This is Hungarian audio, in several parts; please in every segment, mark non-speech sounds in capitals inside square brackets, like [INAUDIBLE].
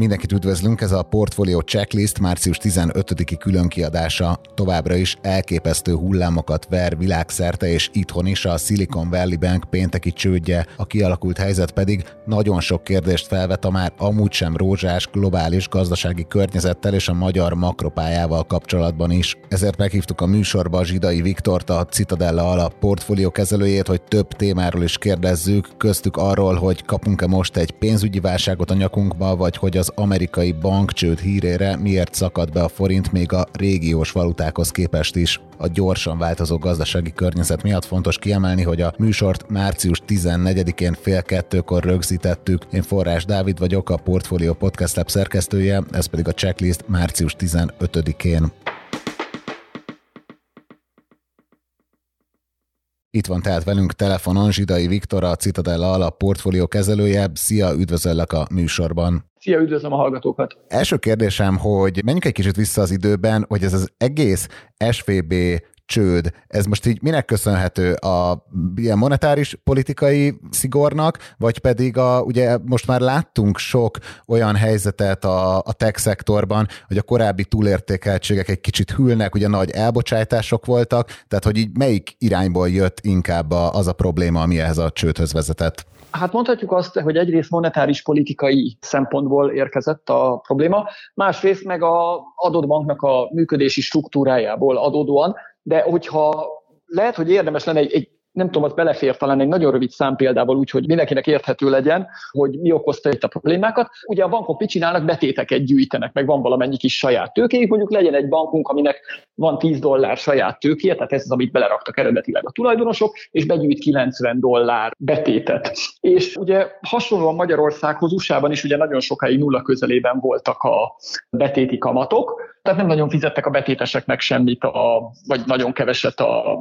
Mindenkit üdvözlünk, ez a Portfolio Checklist március 15-i különkiadása. Továbbra is elképesztő hullámokat ver világszerte és itthon is a Silicon Valley Bank pénteki csődje, a kialakult helyzet pedig nagyon sok kérdést felvet a már amúgy sem rózsás globális gazdasági környezettel és a magyar makropályával kapcsolatban is. Ezért meghívtuk a műsorba a Zsidai Viktort, a Citadella alap portfólió kezelőjét, hogy több témáról is kérdezzük, köztük arról, hogy kapunk-e most egy pénzügyi válságot a nyakunkba, vagy hogy az amerikai bankcsőd hírére miért szakad be a forint még a régiós valutákhoz képest is. A gyorsan változó gazdasági környezet miatt fontos kiemelni, hogy a műsort március 14-én fél kettőkor rögzítettük. Én Forrás Dávid vagyok, a Portfolio Podcast Lab szerkesztője, ez pedig a checklist március 15-én. Itt van tehát velünk telefonon Zsidai Viktor, a Citadella alap portfólió kezelője. Szia, üdvözöllek a műsorban. Szia, üdvözlöm a hallgatókat! Első kérdésem, hogy menjünk egy kicsit vissza az időben, hogy ez az egész SVB csőd, ez most így minek köszönhető? A ilyen monetáris politikai szigornak, vagy pedig a, ugye most már láttunk sok olyan helyzetet a, a tech szektorban, hogy a korábbi túlértékeltségek egy kicsit hűlnek, ugye nagy elbocsátások voltak, tehát hogy így melyik irányból jött inkább az a probléma, ami ehhez a csődhöz vezetett? Hát mondhatjuk azt, hogy egyrészt monetáris politikai szempontból érkezett a probléma, másrészt meg a adott banknak a működési struktúrájából adódóan, de hogyha lehet, hogy érdemes lenne egy, egy nem tudom, az belefér talán egy nagyon rövid szám példával úgy, hogy mindenkinek érthető legyen, hogy mi okozta itt a problémákat. Ugye a bankok mit csinálnak, betéteket gyűjtenek, meg van valamennyi kis saját tőkéjük, mondjuk legyen egy bankunk, aminek van 10 dollár saját tőkéje, tehát ez az, amit beleraktak eredetileg a tulajdonosok, és begyűjt 90 dollár betétet. És ugye hasonlóan Magyarországhoz, USA-ban is ugye nagyon sokáig nulla közelében voltak a betéti kamatok, tehát nem nagyon fizettek a betéteseknek semmit, a, vagy nagyon keveset a,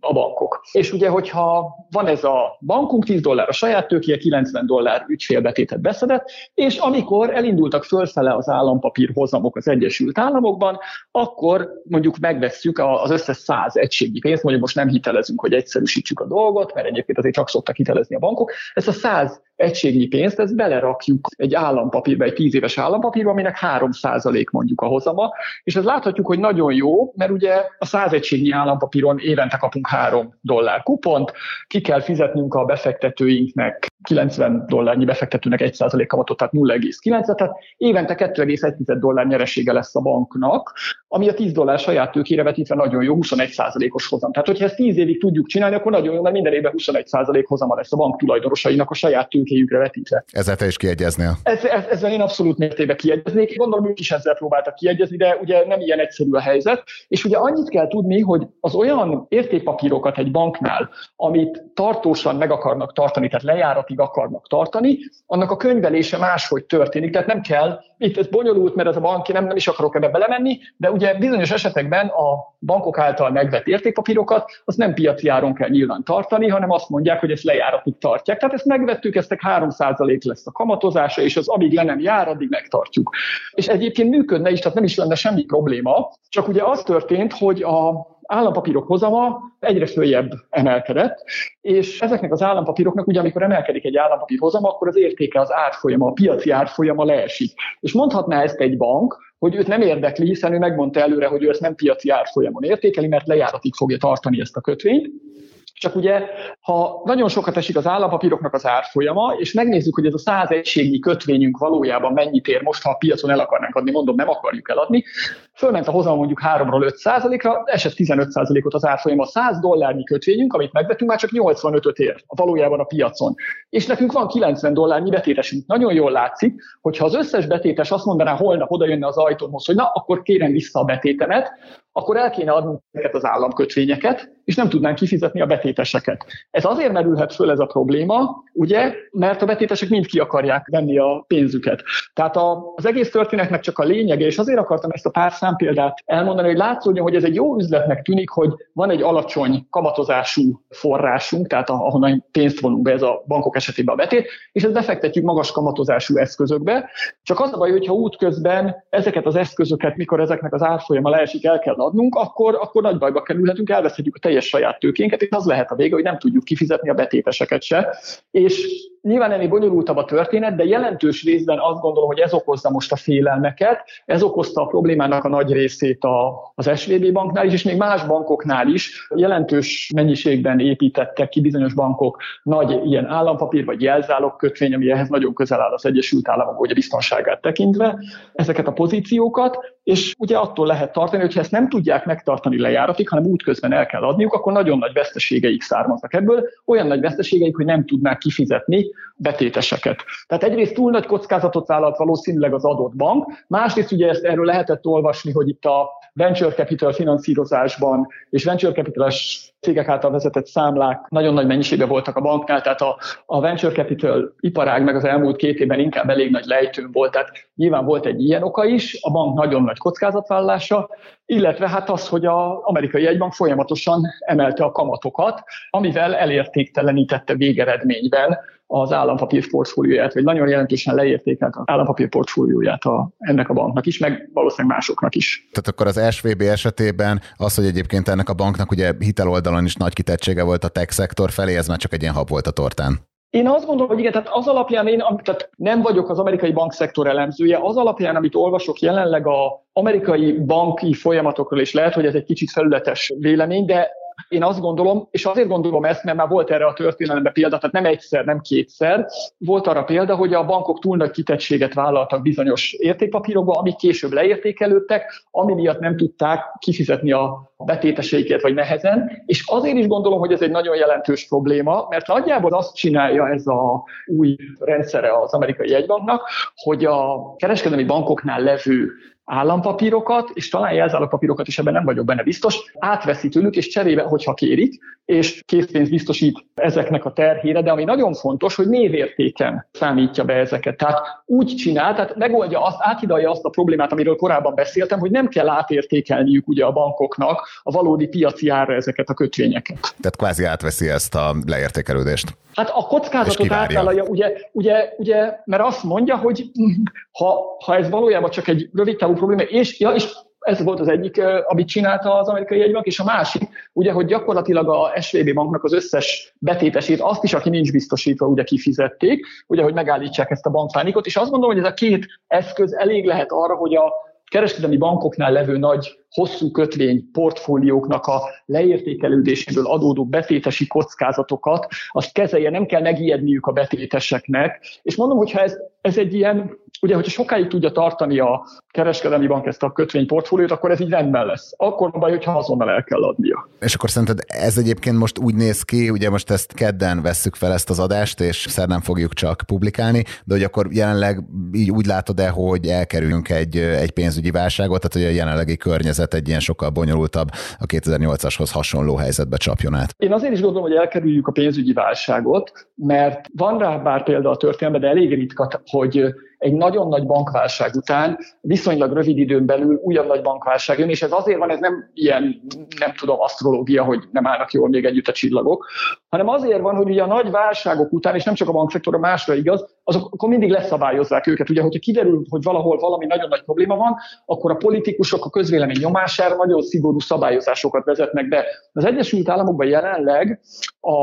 a bankok. És ugye, hogyha van ez a bankunk, 10 dollár a saját tőkéje, 90 dollár ügyfélbetétet beszedett, és amikor elindultak fölfele az állampapír hozamok az Egyesült Államokban, akkor mondjuk megvesszük az összes 100 egységi pénzt, mondjuk most nem hitelezünk, hogy egyszerűsítsük a dolgot, mert egyébként azért csak szoktak hitelezni a bankok, ezt a 100 egységnyi pénzt, ezt belerakjuk egy állampapírba, egy tíz éves állampapírba, aminek 3% mondjuk a hozama, és ez láthatjuk, hogy nagyon jó, mert ugye a 100 egységnyi állampapíron évente kapunk 3 dollár kupont, ki kell fizetnünk a befektetőinknek 90 dollárnyi befektetőnek 1% kamatot, tehát 0,9, tehát évente 2,1 dollár nyeresége lesz a banknak, ami a 10 dollár saját tőkére vetítve nagyon jó, 21%-os hozam. Tehát, hogyha ezt 10 évig tudjuk csinálni, akkor nagyon jó, mert minden évben 21% hozama lesz a bank tulajdonosainak a saját tőkéjükre vetítve. Ezzel te is kiegyeznél? Ez, ez, ezzel én abszolút mértékben kiegyeznék. Gondolom, ők is ezzel próbáltak kiegyezni, de ugye nem ilyen egyszerű a helyzet. És ugye annyit kell tudni, hogy az olyan értékpapírokat egy banknál, amit tartósan meg akarnak tartani, tehát lejáratig akarnak tartani, annak a könyvelése máshogy történik. Tehát nem kell, itt ez bonyolult, mert ez a banki, nem, nem is akarok ebbe belemenni, de ugye bizonyos esetekben a bankok által megvett értékpapírokat, azt nem piaci áron kell nyilván tartani, hanem azt mondják, hogy ezt lejáratig tartják. Tehát ezt megvettük, eztek 3% lesz a kamatozása, és az amíg le nem jár, addig megtartjuk. És egyébként működne is, tehát nem is lenne semmi probléma, csak ugye az történt, hogy a állampapírok hozama egyre följebb emelkedett, és ezeknek az állampapíroknak, ugye amikor emelkedik egy állampapír hozama, akkor az értéke, az árfolyama, a piaci árfolyama leesik. És mondhatná ezt egy bank, hogy őt nem érdekli, hiszen ő megmondta előre, hogy ő ezt nem piaci árfolyamon értékeli, mert lejáratig fogja tartani ezt a kötvényt, csak ugye, ha nagyon sokat esik az állampapíroknak az árfolyama, és megnézzük, hogy ez a 100 egységnyi kötvényünk valójában mennyit ér most, ha a piacon el akarnánk adni, mondom, nem akarjuk eladni, fölment a hozam mondjuk 3-ról 5 ra esett 15 ot az árfolyam. A 100 dollárnyi kötvényünk, amit megvettünk, már csak 85-öt ér valójában a piacon. És nekünk van 90 dollárnyi betétesünk. Nagyon jól látszik, hogy ha az összes betétes azt mondaná, holnap oda jönne az ajtómhoz, hogy na, akkor kérem vissza a betétemet, akkor el kéne adni ezeket az államkötvényeket, és nem tudnánk kifizetni a betéteseket. Ez azért merülhet föl ez a probléma, ugye, mert a betétesek mind ki akarják venni a pénzüket. Tehát a, az egész történetnek csak a lényege, és azért akartam ezt a pár számpéldát elmondani, hogy látszódjon, hogy ez egy jó üzletnek tűnik, hogy van egy alacsony kamatozású forrásunk, tehát ahonnan pénzt vonunk be, ez a bankok esetében a betét, és ezt befektetjük magas kamatozású eszközökbe. Csak az a baj, hogyha útközben ezeket az eszközöket, mikor ezeknek az árfolyama leesik, el kell adnunk, akkor, akkor nagy bajba kerülhetünk, elveszhetjük a teljes saját tőkénket, és az lehet a vége, hogy nem tudjuk kifizetni a betéteseket se. És nyilván ennél bonyolultabb a történet, de jelentős részben azt gondolom, hogy ez okozza most a félelmeket, ez okozta a problémának a nagy részét a, az SVB banknál is, és még más bankoknál is. Jelentős mennyiségben építettek ki bizonyos bankok nagy ilyen állampapír vagy jelzálog kötvény, ami ehhez nagyon közel áll az Egyesült Államok, hogy a biztonságát tekintve, ezeket a pozíciókat, és ugye attól lehet tartani, hogy ha ezt nem tudják megtartani lejáratig, hanem útközben el kell adniuk, akkor nagyon nagy veszteségeik származnak ebből, olyan nagy veszteségeik, hogy nem tudnák kifizetni betéteseket. Tehát egyrészt túl nagy kockázatot vállalt valószínűleg az adott bank, másrészt ugye ezt erről lehetett olvasni, hogy itt a venture capital finanszírozásban és venture capital cégek által vezetett számlák nagyon nagy mennyiségben voltak a banknál, tehát a, a venture capital iparág meg az elmúlt két évben inkább elég nagy lejtőn volt, tehát nyilván volt egy ilyen oka is, a bank nagyon nagy kockázatvállalása, illetve hát az, hogy az amerikai jegybank folyamatosan emelte a kamatokat, amivel elértéktelenítette végeredményben az állampapír portfólióját, vagy nagyon jelentősen leértékelt az állampapír portfólióját a, ennek a banknak is, meg valószínűleg másoknak is. Tehát akkor az SVB esetében az, hogy egyébként ennek a banknak ugye hiteloldalon is nagy kitettsége volt a tech szektor felé, ez már csak egy ilyen hab volt a tortán. Én azt gondolom, hogy igen, tehát az alapján én tehát nem vagyok az amerikai bankszektor elemzője, az alapján, amit olvasok jelenleg a amerikai banki folyamatokról, és lehet, hogy ez egy kicsit felületes vélemény, de én azt gondolom, és azért gondolom ezt, mert már volt erre a történelemben példa, tehát nem egyszer, nem kétszer, volt arra példa, hogy a bankok túl nagy kitettséget vállaltak bizonyos értékpapírokba, amik később leértékelődtek, ami miatt nem tudták kifizetni a betéteseiket, vagy nehezen, és azért is gondolom, hogy ez egy nagyon jelentős probléma, mert nagyjából azt csinálja ez a új rendszere az amerikai jegybanknak, hogy a kereskedelmi bankoknál levő állampapírokat, és talán jelzálogpapírokat is ebben nem vagyok benne biztos, átveszi tőlük, és cserébe, hogyha kérik, és készpénz biztosít ezeknek a terhére, de ami nagyon fontos, hogy névértéken számítja be ezeket. Tehát úgy csinál, tehát megoldja azt, áthidalja azt a problémát, amiről korábban beszéltem, hogy nem kell átértékelniük ugye a bankoknak a valódi piaci ára ezeket a kötvényeket. Tehát kvázi átveszi ezt a leértékelődést. Hát a kockázatot átvállalja, ugye, ugye, ugye, mert azt mondja, hogy [LAUGHS] ha, ha ez valójában csak egy rövid távú probléma, és, ja, és ez volt az egyik, amit csinálta az amerikai jegybank, és a másik, ugye, hogy gyakorlatilag a SVB banknak az összes betétesét, azt is, aki nincs biztosítva, ugye kifizették, ugye, hogy megállítsák ezt a bankpánikot, és azt gondolom, hogy ez a két eszköz elég lehet arra, hogy a kereskedelmi bankoknál levő nagy hosszú kötvény portfólióknak a leértékelődéséből adódó betétesi kockázatokat, azt kezelje, nem kell megijedniük a betéteseknek. És mondom, hogyha ez, ez egy ilyen, ugye, hogyha sokáig tudja tartani a kereskedelmi bank ezt a kötvényportfóliót, akkor ez így rendben lesz. Akkor baj, hogyha azonnal el kell adnia. És akkor szerinted ez egyébként most úgy néz ki, ugye most ezt kedden vesszük fel ezt az adást, és szerdán fogjuk csak publikálni, de hogy akkor jelenleg így úgy látod-e, hogy elkerüljünk egy, egy pénzügyi válságot, tehát hogy a jelenlegi környezet helyzet egy ilyen sokkal bonyolultabb, a 2008-ashoz hasonló helyzetbe csapjon át? Én azért is gondolom, hogy elkerüljük a pénzügyi válságot, mert van rá bár példa a történelemben, de elég ritka, hogy egy nagyon nagy bankválság után viszonylag rövid időn belül újabb nagy bankválság jön, és ez azért van, ez nem ilyen, nem tudom, asztrológia, hogy nem állnak jól még együtt a csillagok, hanem azért van, hogy ugye a nagy válságok után, és nem csak a bankszektorra másra igaz, azok akkor mindig leszabályozzák őket. Ugye, hogyha kiderül, hogy valahol valami nagyon nagy probléma van, akkor a politikusok a közvélemény nyomására nagyon szigorú szabályozásokat vezetnek be. Az Egyesült Államokban jelenleg a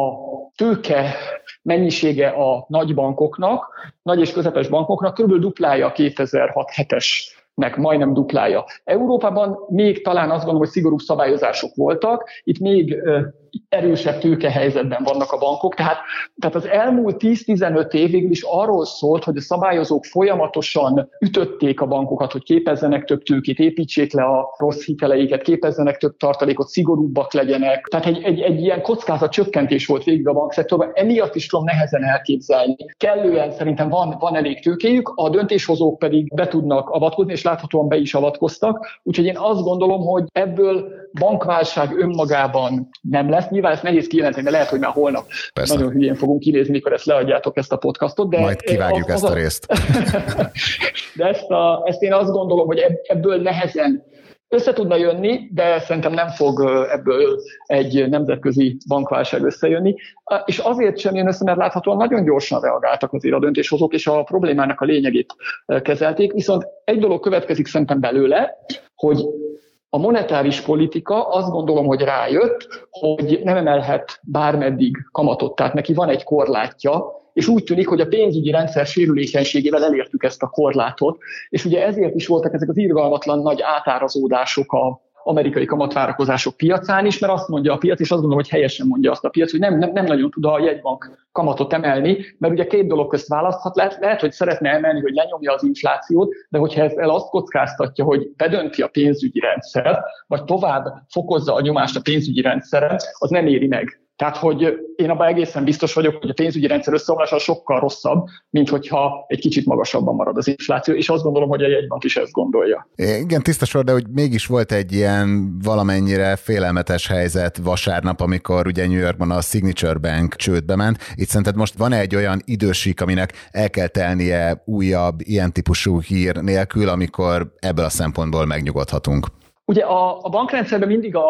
tőke mennyisége a nagy bankoknak, nagy és közepes bankoknak körülbelül duplája a 2006-7-es nek majdnem duplája. Európában még talán azt gondolom, hogy szigorú szabályozások voltak, itt még erősebb tőkehelyzetben vannak a bankok. Tehát, tehát az elmúlt 10-15 év végül is arról szólt, hogy a szabályozók folyamatosan ütötték a bankokat, hogy képezzenek több tőkét, építsék le a rossz hiteleiket, képezzenek több tartalékot, szigorúbbak legyenek. Tehát egy, egy, egy ilyen kockázat csökkentés volt végig a bankszektorban, emiatt is tudom nehezen elképzelni. Kellően szerintem van, van elég tőkéjük, a döntéshozók pedig be tudnak avatkozni, és láthatóan be is avatkoztak. Úgyhogy én azt gondolom, hogy ebből bankválság önmagában nem lesz, lesz. Nyilván ezt nehéz kijelenteni, mert lehet, hogy már holnap Persze. nagyon hülyén fogunk kinézni, mikor ezt leadjátok ezt a podcastot. De Majd kivágjuk az, ezt a részt. [LAUGHS] de ezt, a, ezt én azt gondolom, hogy ebből nehezen össze tudna jönni, de szerintem nem fog ebből egy nemzetközi bankválság összejönni. És azért sem jön össze, mert láthatóan nagyon gyorsan reagáltak az a döntéshozók, és a problémának a lényegét kezelték. Viszont egy dolog következik szerintem belőle, hogy a monetáris politika azt gondolom, hogy rájött, hogy nem emelhet bármeddig kamatot, tehát neki van egy korlátja, és úgy tűnik, hogy a pénzügyi rendszer sérülékenységével elértük ezt a korlátot, és ugye ezért is voltak ezek az irgalmatlan nagy átárazódások a, amerikai kamatvárakozások piacán is, mert azt mondja a piac, és azt gondolom, hogy helyesen mondja azt a piac, hogy nem, nem, nem nagyon tud a jegybank kamatot emelni, mert ugye két dolog közt választhat, lehet, lehet, hogy szeretne emelni, hogy lenyomja az inflációt, de hogyha ez el azt kockáztatja, hogy bedönti a pénzügyi rendszer, vagy tovább fokozza a nyomást a pénzügyi rendszeren, az nem éri meg. Tehát, hogy én abban egészen biztos vagyok, hogy a pénzügyi rendszer összeomlása sokkal rosszabb, mint hogyha egy kicsit magasabban marad az infláció, és azt gondolom, hogy a jegybank is ezt gondolja. Igen, tiszta sor, de hogy mégis volt egy ilyen valamennyire félelmetes helyzet vasárnap, amikor ugye New Yorkban a Signature Bank csődbe ment. Itt szerinted most van egy olyan idősík, aminek el kell telnie újabb ilyen típusú hír nélkül, amikor ebből a szempontból megnyugodhatunk? Ugye a, a bankrendszerben mindig a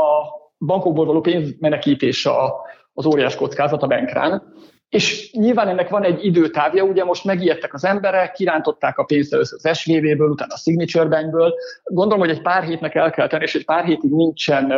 bankokból való pénzmenekítés a, az óriás kockázat a bankrán. És nyilván ennek van egy időtávja, ugye most megijedtek az emberek, kirántották a pénzt először az SVV-ből, utána a Signature Bankből. Gondolom, hogy egy pár hétnek el kell tenni, és egy pár hétig nincsen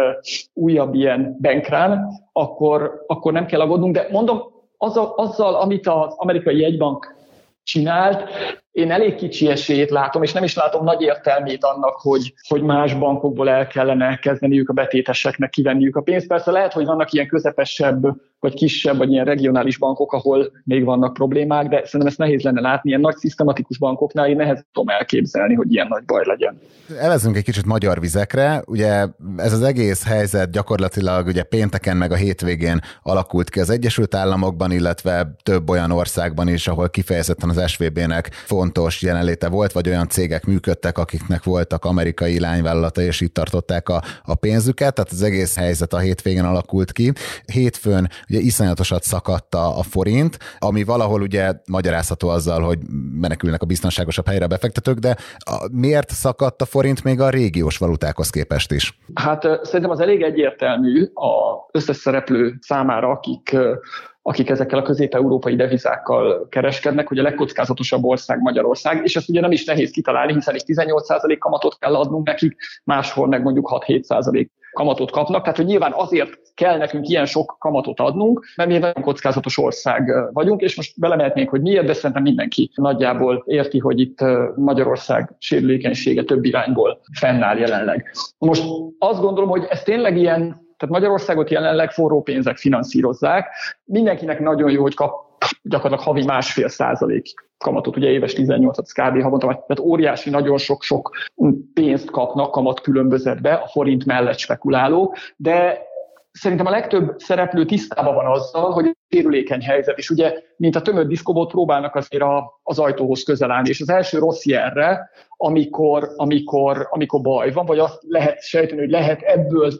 újabb ilyen bankrán, akkor, akkor nem kell aggódnunk. De mondom, azzal, azzal, amit az amerikai jegybank csinált, én elég kicsi esélyét látom, és nem is látom nagy értelmét annak, hogy, hogy más bankokból el kellene kezdeniük a betéteseknek kivenniük a pénzt. Persze lehet, hogy vannak ilyen közepesebb, vagy kisebb, vagy ilyen regionális bankok, ahol még vannak problémák, de szerintem ezt nehéz lenne látni. Ilyen nagy szisztematikus bankoknál én nehezen tudom elképzelni, hogy ilyen nagy baj legyen. Evezünk egy kicsit magyar vizekre. Ugye ez az egész helyzet gyakorlatilag ugye pénteken meg a hétvégén alakult ki az Egyesült Államokban, illetve több olyan országban is, ahol kifejezetten az SVB-nek fontos jelenléte volt, vagy olyan cégek működtek, akiknek voltak amerikai lányvállalata, és itt tartották a, a pénzüket, tehát az egész helyzet a hétvégén alakult ki. Hétfőn ugye iszonyatosat szakadt a forint, ami valahol ugye magyarázható azzal, hogy menekülnek a biztonságosabb helyre a befektetők, de a, miért szakadt a forint még a régiós valutákhoz képest is? Hát szerintem az elég egyértelmű a összes szereplő számára, akik akik ezekkel a közép-európai devizákkal kereskednek, hogy a legkockázatosabb ország Magyarország, és ezt ugye nem is nehéz kitalálni, hiszen egy 18% kamatot kell adnunk nekik, máshol meg mondjuk 6-7% kamatot kapnak, tehát hogy nyilván azért kell nekünk ilyen sok kamatot adnunk, mert mi nagyon kockázatos ország vagyunk, és most belemehetnénk, hogy miért, de szerintem mindenki nagyjából érti, hogy itt Magyarország sérülékenysége több irányból fennáll jelenleg. Most azt gondolom, hogy ez tényleg ilyen tehát Magyarországot jelenleg forró pénzek finanszírozzák. Mindenkinek nagyon jó, hogy kap gyakorlatilag havi másfél százalék kamatot, ugye éves 18-at kb. havonta, tehát óriási, nagyon sok-sok pénzt kapnak kamat különbözetbe, a forint mellett spekuláló, de szerintem a legtöbb szereplő tisztában van azzal, hogy sérülékeny helyzet, és ugye, mint a tömött diszkóból próbálnak azért a, az ajtóhoz közel állni, és az első rossz jelre, amikor, amikor, amikor baj van, vagy azt lehet sejteni, hogy lehet ebből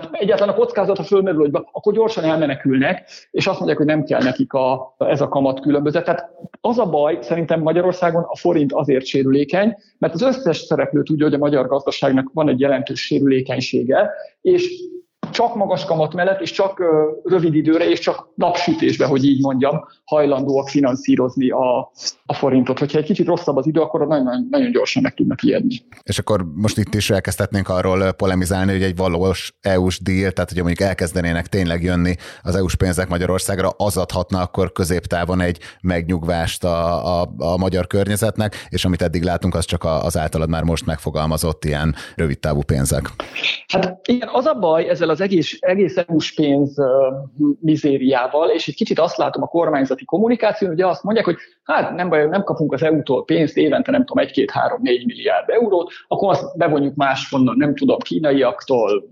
tehát egyáltalán a kockázata fölmerül, hogy akkor gyorsan elmenekülnek, és azt mondják, hogy nem kell nekik a, ez a kamat különbözet. Tehát az a baj, szerintem Magyarországon a forint azért sérülékeny, mert az összes szereplő tudja, hogy a magyar gazdaságnak van egy jelentős sérülékenysége, és csak magas kamat mellett, és csak rövid időre, és csak napsütésbe, hogy így mondjam, hajlandóak finanszírozni a, a forintot. Hogyha egy kicsit rosszabb az idő, akkor nagyon, nagyon gyorsan meg tudnak ijedni. És akkor most itt is elkezdhetnénk arról polemizálni, hogy egy valós EU-s díl, tehát hogy mondjuk elkezdenének tényleg jönni az EU-s pénzek Magyarországra, az adhatna akkor középtávon egy megnyugvást a, a, a magyar környezetnek, és amit eddig látunk, az csak az általad már most megfogalmazott ilyen rövidtávú pénzek. Hát igen, az a baj ezzel az egész, egész EU-s pénz mizériával, és egy kicsit azt látom a kormányzati kommunikáción, ugye azt mondják, hogy hát nem baj, nem kapunk az EU-tól pénzt, évente nem tudom, 1-2-3-4 milliárd eurót, akkor azt bevonjuk máshonnan, nem tudom, kínaiaktól,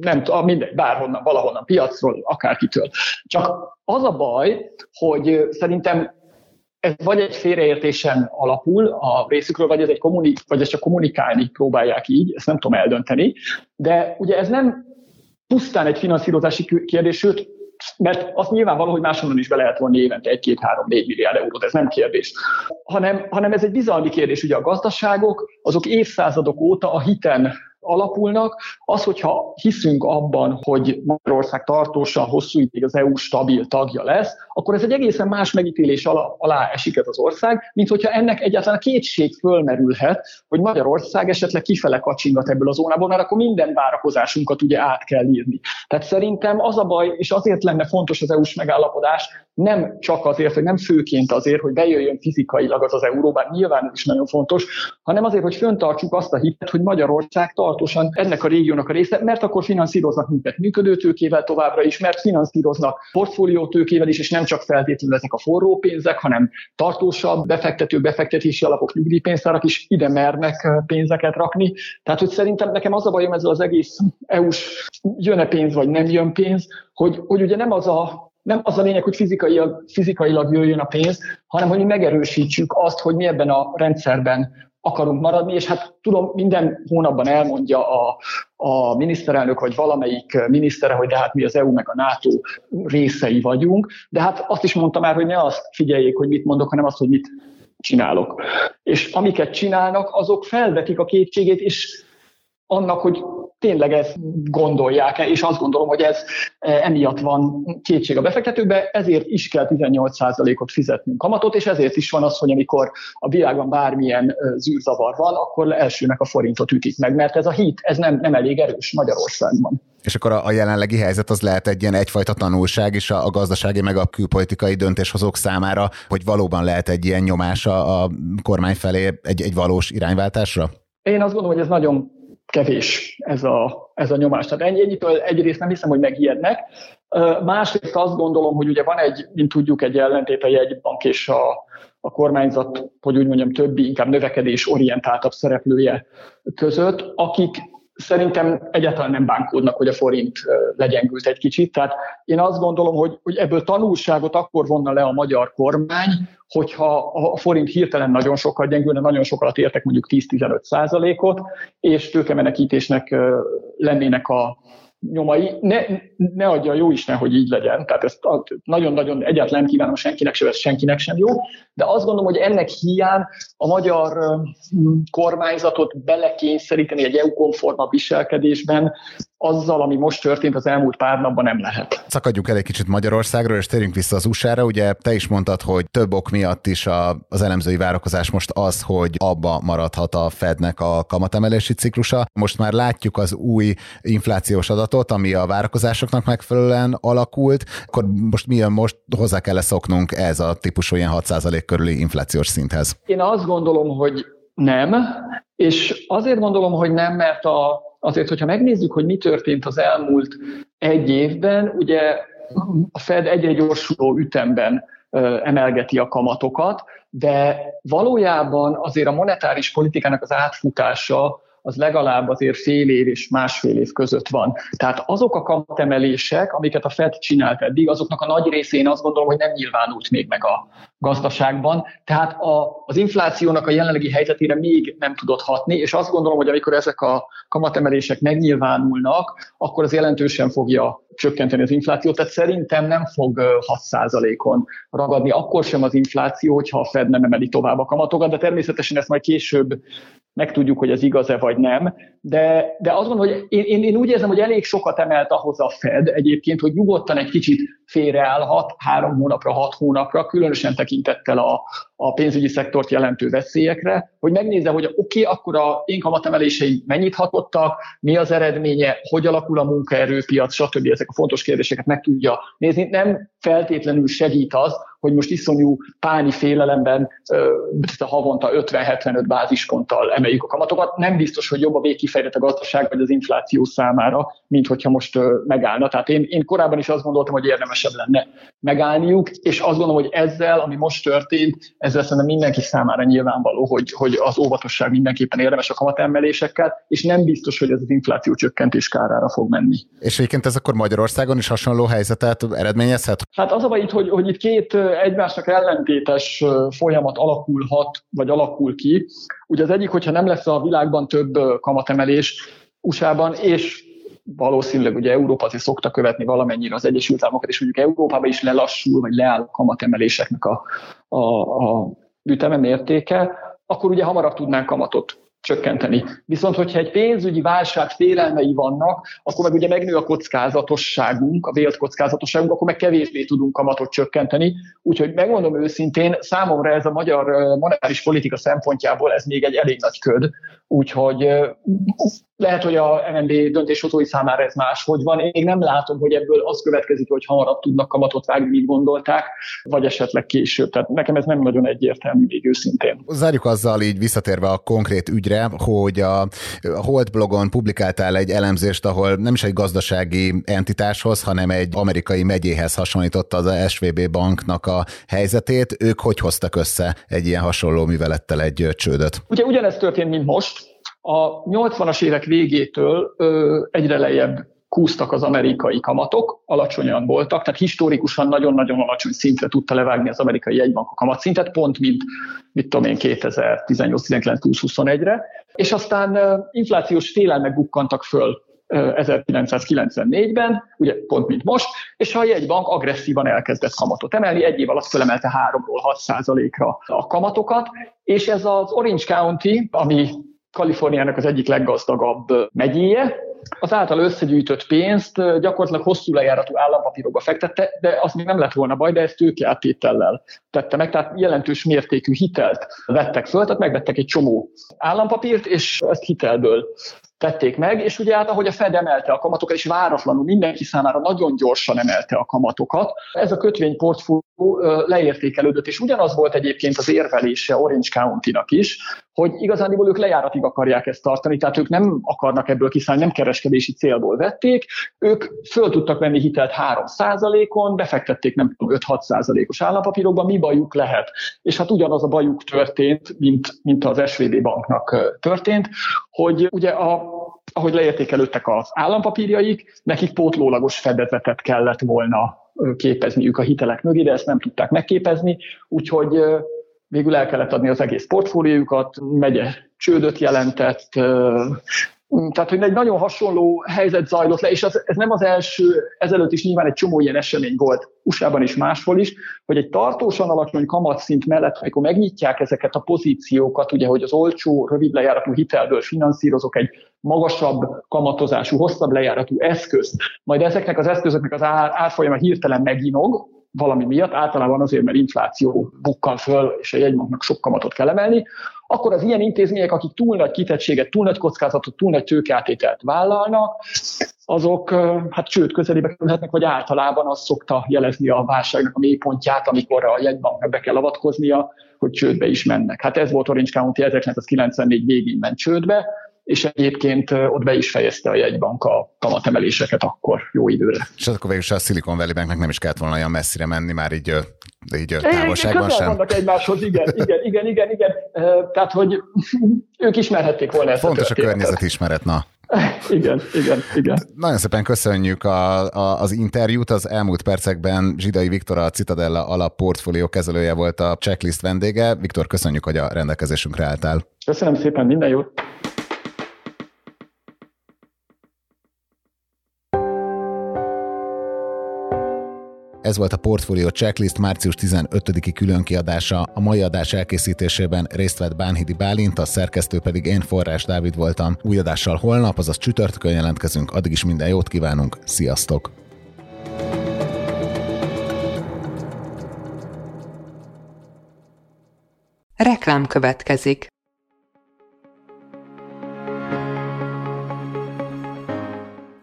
nem tudom, mindegy, bárhonnan, valahonnan, piacról, akárkitől. Csak az a baj, hogy szerintem ez vagy egy félreértésen alapul a részükről, vagy ez, egy kommunik, vagy ez csak kommunikálni próbálják így, ezt nem tudom eldönteni. De ugye ez nem pusztán egy finanszírozási kérdés, sőt, mert azt nyilvánvaló, hogy máshonnan is be lehet vonni évente 1, 2, 3, 4 milliárd eurót, ez nem kérdés. Hanem, hanem ez egy bizalmi kérdés. Ugye a gazdaságok, azok évszázadok óta a hiten alapulnak. Az, hogyha hiszünk abban, hogy Magyarország tartósan hosszú ideig az EU stabil tagja lesz, akkor ez egy egészen más megítélés alá, alá esik ez az ország, mint hogyha ennek egyáltalán a kétség fölmerülhet, hogy Magyarország esetleg kifele kacsingat ebből a zónából, mert akkor minden várakozásunkat ugye át kell írni. Tehát szerintem az a baj, és azért lenne fontos az EU-s megállapodás, nem csak azért, hogy nem főként azért, hogy bejöjjön fizikailag az az euró, bár nyilván ez is nagyon fontos, hanem azért, hogy föntartsuk azt a hitet, hogy Magyarország tartósan ennek a régiónak a része, mert akkor finanszíroznak minket működőtőkével továbbra is, mert finanszíroznak portfóliótőkével is, és nem csak feltétlenül ezek a forró pénzek, hanem tartósabb befektető, befektetési alapok, nyugdíjpénztárak is ide mernek pénzeket rakni. Tehát, hogy szerintem nekem az a bajom ezzel az egész EU-s jön-e pénz, vagy nem jön pénz, hogy, hogy ugye nem az a nem az a lényeg, hogy fizikailag, fizikailag jöjjön a pénz, hanem hogy megerősítsük azt, hogy mi ebben a rendszerben akarunk maradni, és hát tudom, minden hónapban elmondja a, a miniszterelnök, vagy valamelyik minisztere, hogy de hát mi az EU meg a NATO részei vagyunk, de hát azt is mondta már, hogy ne azt figyeljék, hogy mit mondok, hanem azt, hogy mit csinálok. És amiket csinálnak, azok felvetik a kétségét, és annak, hogy tényleg ezt gondolják-e, és azt gondolom, hogy ez e, emiatt van kétség a befektetőkbe, ezért is kell 18%-ot fizetnünk kamatot, és ezért is van az, hogy amikor a világban bármilyen e, zűrzavar van, akkor elsőnek a forintot ütik meg, mert ez a hit, ez nem, nem elég erős Magyarországban. És akkor a, a jelenlegi helyzet az lehet egy ilyen egyfajta tanulság is a, a gazdasági meg a külpolitikai döntéshozók számára, hogy valóban lehet egy ilyen nyomás a, a kormány felé egy, egy valós irányváltásra? Én azt gondolom, hogy ez nagyon kevés ez a, ez a nyomás. Tehát ennyi, ennyitől egyrészt nem hiszem, hogy megijednek. Másrészt azt gondolom, hogy ugye van egy, mint tudjuk, egy ellentét a jegybank és a, a kormányzat, hogy úgy mondjam, többi, inkább növekedés orientáltabb szereplője között, akik szerintem egyáltalán nem bánkódnak, hogy a forint legyengült egy kicsit. Tehát én azt gondolom, hogy, hogy ebből tanulságot akkor vonna le a magyar kormány, hogyha a forint hirtelen nagyon sokat gyengülne, nagyon sokat értek mondjuk 10-15 százalékot, és tőkemenekítésnek lennének a, nyomai, ne, ne adja a jó Isten, hogy így legyen. Tehát ezt nagyon-nagyon egyáltalán nem kívánom senkinek, se senkinek sem jó, de azt gondolom, hogy ennek hiány a magyar kormányzatot belekényszeríteni egy EU-konforma viselkedésben, azzal, ami most történt az elmúlt pár napban nem lehet. Szakadjuk el egy kicsit Magyarországról, és térjünk vissza az USA-ra. Ugye te is mondtad, hogy több ok miatt is a, az elemzői várakozás most az, hogy abba maradhat a Fednek a kamatemelési ciklusa. Most már látjuk az új inflációs adatot, ami a várakozásoknak megfelelően alakult. Akkor most mi jön most? Hozzá kell szoknunk ez a típusú ilyen 6% körüli inflációs szinthez? Én azt gondolom, hogy nem, és azért gondolom, hogy nem, mert a Azért, hogyha megnézzük, hogy mi történt az elmúlt egy évben, ugye a Fed egyre gyorsuló ütemben emelgeti a kamatokat, de valójában azért a monetáris politikának az átfutása az legalább azért fél év és másfél év között van. Tehát azok a kamatemelések, amiket a Fed csinált eddig, azoknak a nagy részén azt gondolom, hogy nem nyilvánult még meg a gazdaságban. Tehát a, az inflációnak a jelenlegi helyzetére még nem tudott hatni, és azt gondolom, hogy amikor ezek a kamatemelések megnyilvánulnak, akkor az jelentősen fogja csökkenteni az inflációt, tehát szerintem nem fog 6%-on ragadni, akkor sem az infláció, hogyha a Fed nem emeli tovább a kamatokat, de természetesen ezt majd később megtudjuk, hogy ez igaz-e vagy nem, de, de azt gondolom, hogy én, én, én úgy érzem, hogy elég sokat emelt ahhoz a Fed egyébként, hogy nyugodtan egy kicsit félreállhat három hónapra, hat hónapra, különösen tekintettel a, a pénzügyi szektort jelentő veszélyekre, hogy megnézze, hogy oké, okay, akkor a én kamatemelései mennyit hatottak, mi az eredménye, hogy alakul a munkaerőpiac, stb. Ezek a fontos kérdéseket meg tudja nézni. Nem feltétlenül segít az, hogy most iszonyú páni félelemben a havonta 50-75 bázisponttal emeljük a kamatokat. Nem biztos, hogy jobb a végkifejlett a gazdaság vagy az infláció számára, mint hogyha most megállna. Tehát én, én korábban is azt gondoltam, hogy érdemesebb lenne megállniuk, és azt gondolom, hogy ezzel, ami most történt, ezzel szerintem mindenki számára nyilvánvaló, hogy, hogy az óvatosság mindenképpen érdemes a kamatemelésekkel, és nem biztos, hogy ez az infláció csökkentés kárára fog menni. És egyébként ez akkor Magyarországon is hasonló helyzetet eredményezhet? Hát az a baj itt, hogy, hogy itt két egymásnak ellentétes folyamat alakulhat, vagy alakul ki. Ugye az egyik, hogyha nem lesz a világban több kamatemelés USA-ban, és valószínűleg ugye Európa azért szokta követni valamennyire az Egyesült Államokat, és mondjuk Európában is lelassul, vagy leáll a kamatemeléseknek a, a, a üteme mértéke, akkor ugye hamarabb tudnánk kamatot csökkenteni. Viszont, hogyha egy pénzügyi válság félelmei vannak, akkor meg ugye megnő a kockázatosságunk, a vélt kockázatosságunk, akkor meg kevésbé tudunk kamatot csökkenteni. Úgyhogy megmondom őszintén, számomra ez a magyar monetáris politika szempontjából ez még egy elég nagy köd. Úgyhogy lehet, hogy a MNB döntéshozói számára ez máshogy van. Én nem látom, hogy ebből az következik, hogy hamarabb tudnak kamatot vágni, mint gondolták, vagy esetleg később. Tehát nekem ez nem nagyon egyértelmű még őszintén. Zárjuk azzal így visszatérve a konkrét ügyre, hogy a Holt blogon publikáltál egy elemzést, ahol nem is egy gazdasági entitáshoz, hanem egy amerikai megyéhez hasonlította az SVB banknak a helyzetét. Ők hogy hoztak össze egy ilyen hasonló művelettel egy csődöt? Ugye ugyanezt történt, mint most a 80-as évek végétől egyre lejjebb kúztak az amerikai kamatok, alacsonyan voltak, tehát historikusan nagyon-nagyon alacsony szintre tudta levágni az amerikai jegybank a kamatszintet, pont mint, mit tudom én, 2018, 19, 20, 21-re, és aztán inflációs félelmek bukkantak föl 1994-ben, ugye pont mint most, és a jegybank agresszívan elkezdett kamatot emelni, egy év alatt fölemelte 3-ról 6%-ra a kamatokat, és ez az Orange County, ami Kaliforniának az egyik leggazdagabb megyéje, az által összegyűjtött pénzt gyakorlatilag hosszú lejáratú állampapírokba fektette, de az még nem lett volna baj, de ezt tőkeáttétellel tette meg, tehát jelentős mértékű hitelt vettek föl, tehát megvettek egy csomó állampapírt, és ezt hitelből tették meg, és ugye hát ahogy a Fed emelte a kamatokat, és váratlanul mindenki számára nagyon gyorsan emelte a kamatokat, ez a kötvényportfólió leértékelődött, és ugyanaz volt egyébként az érvelése Orange County-nak is, hogy igazándiból ők lejáratig akarják ezt tartani, tehát ők nem akarnak ebből kiszállni, nem kereskedési célból vették, ők föl tudtak venni hitelt 3%-on, befektették nem tudom 5-6%-os állampapírokba, mi bajuk lehet. És hát ugyanaz a bajuk történt, mint, mint az SVB banknak történt, hogy ugye a, ahogy leértékelődtek az állampapírjaik, nekik pótlólagos fedezetet kellett volna képezniük a hitelek mögé, de ezt nem tudták megképezni, úgyhogy végül el kellett adni az egész portfóliójukat, megye csődöt jelentett, tehát, hogy egy nagyon hasonló helyzet zajlott le, és az, ez nem az első, ezelőtt is nyilván egy csomó ilyen esemény volt, USA-ban is, máshol is, hogy egy tartósan alacsony kamatszint mellett, amikor megnyitják ezeket a pozíciókat, ugye, hogy az olcsó, rövid lejáratú hitelből finanszírozok egy magasabb kamatozású, hosszabb lejáratú eszközt, majd ezeknek az eszközöknek az ár, árfolyama hirtelen meginog, valami miatt, általában azért, mert infláció bukkan föl, és a jegybanknak sok kamatot kell emelni, akkor az ilyen intézmények, akik túl nagy kitettséget, túl nagy kockázatot, túl nagy tőkeátételt vállalnak, azok hát csőd közelébe kerülhetnek, vagy általában az szokta jelezni a válságnak a mélypontját, amikor a jegybanknak be kell avatkoznia, hogy csődbe is mennek. Hát ez volt Orange County 1994 végén ment csődbe, és egyébként ott be is fejezte a jegybank a kamatemeléseket akkor jó időre. És akkor végül a Silicon Valley Banknek nem is kellett volna olyan messzire menni, már így, így távolságban sem. vannak egymáshoz, igen, igen, igen, igen, igen. Tehát, hogy [LAUGHS] ők ismerhették volna ezt Fontos a, a környezetismeret, na. [LAUGHS] Igen, igen, igen. Nagyon szépen köszönjük a, a, az interjút. Az elmúlt percekben Zsidai Viktor, a Citadella alap portfólió kezelője volt a checklist vendége. Viktor, köszönjük, hogy a rendelkezésünkre álltál. Köszönöm szépen, minden jót. Ez volt a Portfolio Checklist március 15-i különkiadása. A mai adás elkészítésében részt vett Bánhidi Bálint, a szerkesztő pedig én Forrás Dávid voltam. Új adással holnap, azaz csütörtökön jelentkezünk. Addig is minden jót kívánunk. Sziasztok! Reklám következik.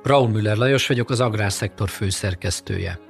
Raúl Müller Lajos vagyok, az Agrárszektor főszerkesztője.